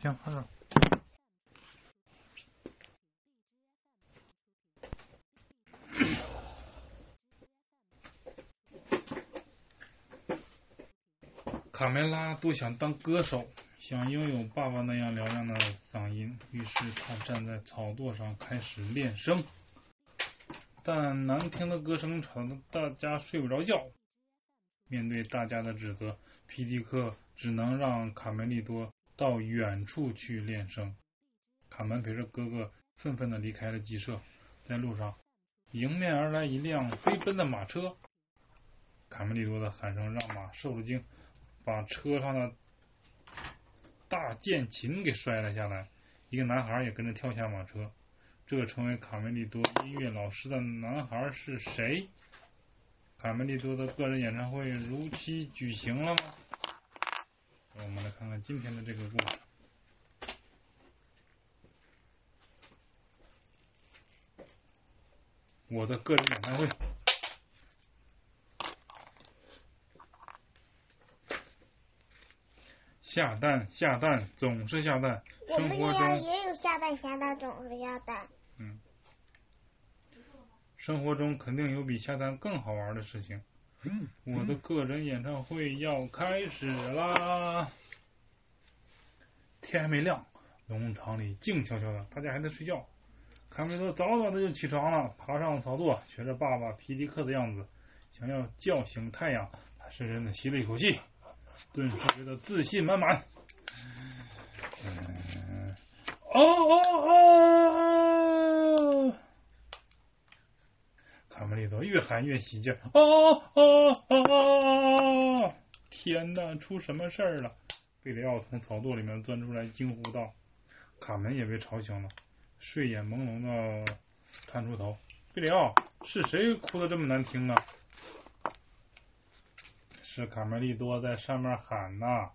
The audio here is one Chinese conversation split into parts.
行，放这。卡梅拉多想当歌手，想拥有爸爸那样嘹亮的嗓音，于是他站在草垛上开始练声。但难听的歌声吵得大家睡不着觉。面对大家的指责，皮迪克只能让卡梅利多到远处去练声。卡门陪着哥哥愤愤地离开了鸡舍，在路上，迎面而来一辆飞奔的马车。卡梅利多的喊声让马受了惊，把车上的大键琴给摔了下来。一个男孩也跟着跳下马车。这个成为卡梅利多音乐老师的男孩是谁？卡梅利多的个人演唱会如期举行了吗？我们来看看今天的这个故事。我的个人演唱会。下蛋下蛋总是下蛋，生活中也有下蛋下蛋总是下蛋。嗯，生活中肯定有比下蛋更好玩的事情。我的个人演唱会要开始啦！天还没亮，农场里静悄悄的，大家还在睡觉。卡梅多早早的就起床了，爬上草垛，学着爸爸皮迪克的样子，想要叫醒太阳。他深深的吸了一口气，顿时觉得自信满满。嗯，哦哦哦！越喊越起劲，哦哦哦！天哪，出什么事儿了？贝里奥从草垛里面钻出来，惊呼道：“卡门也被吵醒了。”睡眼朦胧的探出头，贝里奥，是谁哭的这么难听啊？是卡梅利多在上面喊呐。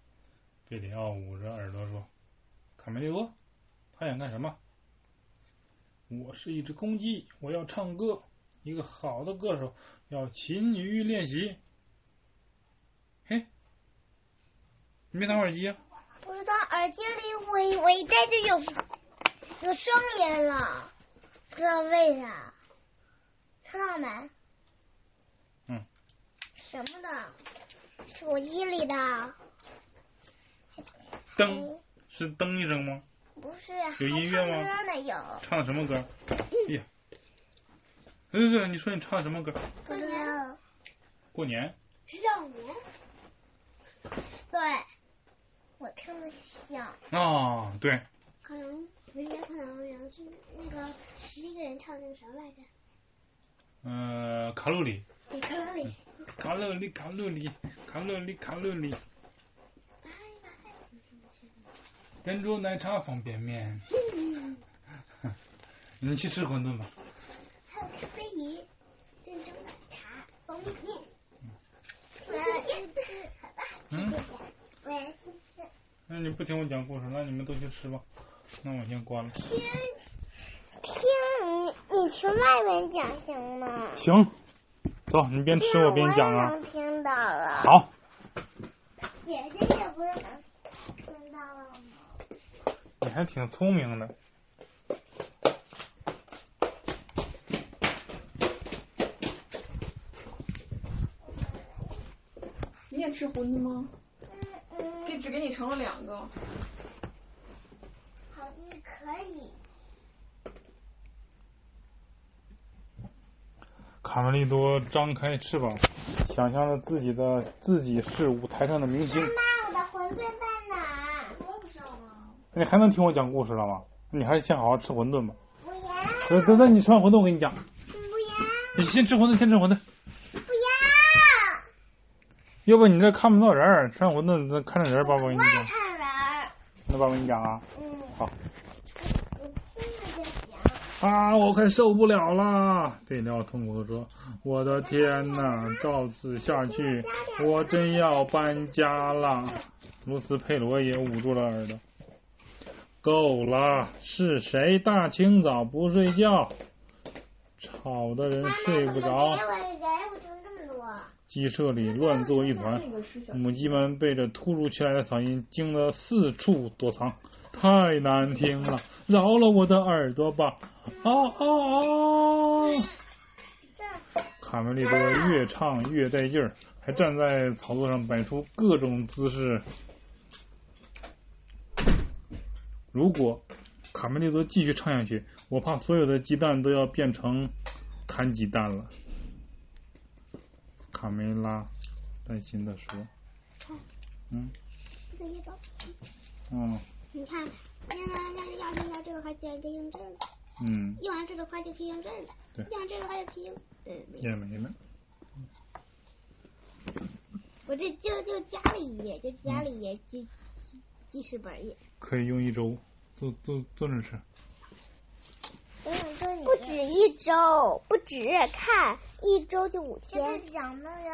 贝里奥捂着耳朵说：“卡梅利多，他想干什么？”我是一只公鸡，我要唱歌。一个好的歌手要勤于练习。嘿，你没拿耳机啊？不知道，耳机里我我一戴就有。有声音了，不知道为啥，看到没？嗯。什么的？手机里的。噔，是噔一声吗？不是。有音乐吗？唱的有。唱什么歌？哎呀，对对对，你说你唱什么歌？过年。过年。少年。对，我听着像。啊，对。可能。没有可能，是那个十一个人唱那个啥来着？呃，卡路里。对，卡路里。卡路里，卡路里，卡路里，卡路里。珍珠奶茶方便面。你去吃馄饨吧。还有飞鱼，珍珠奶茶方便面。我要去吃，好吧。嗯。我要去吃。那你不听我讲故事，那你们都去吃吧。那我先关了。听，听你，你去外面讲行吗？行，走，你边吃我边讲啊。能听到了。好。姐姐也不是能听到了吗？你还挺聪明的。你也吃馄饨吗？给只给你盛了两个。好的可以。卡梅利多张开翅膀，想象着自己的自己是舞台上的明星。妈妈，我的馄饨在哪？你还能听我讲故事了吗？你还是先好好吃馄饨吧。不要。等等，你吃完馄饨我给你讲。不要。你先吃馄饨，先吃馄饨。不要。不你这看不到人，上我那那看着人，爸爸给你讲。看人。那爸爸给你讲啊。嗯。好。啊！我快受不了了！贝利奥痛苦的说：“我的天哪，照此下去，我真要搬家了。”卢斯佩罗也捂住了耳朵。够了！是谁大清早不睡觉？吵的人睡不着。鸡舍里乱作一团，母鸡们被这突如其来的嗓音惊得四处躲藏。太难听了，饶了我的耳朵吧！啊啊啊！卡梅利多越唱越带劲儿，还站在草垛上摆出各种姿势。如果卡梅利多继续唱下去，我怕所有的鸡蛋都要变成弹鸡蛋了。卡梅拉担心的说：“嗯，这一包，哦，你看，那个那个要是要这个话，就得用这个，嗯，用完这个话就可以用这个，对。用完这个话就可以用，嗯，也没了。我这就就加了一页，就加了一页记记事本页。可以用一周，坐坐坐着吃。不止一周，不止看一周就五天。讲那个。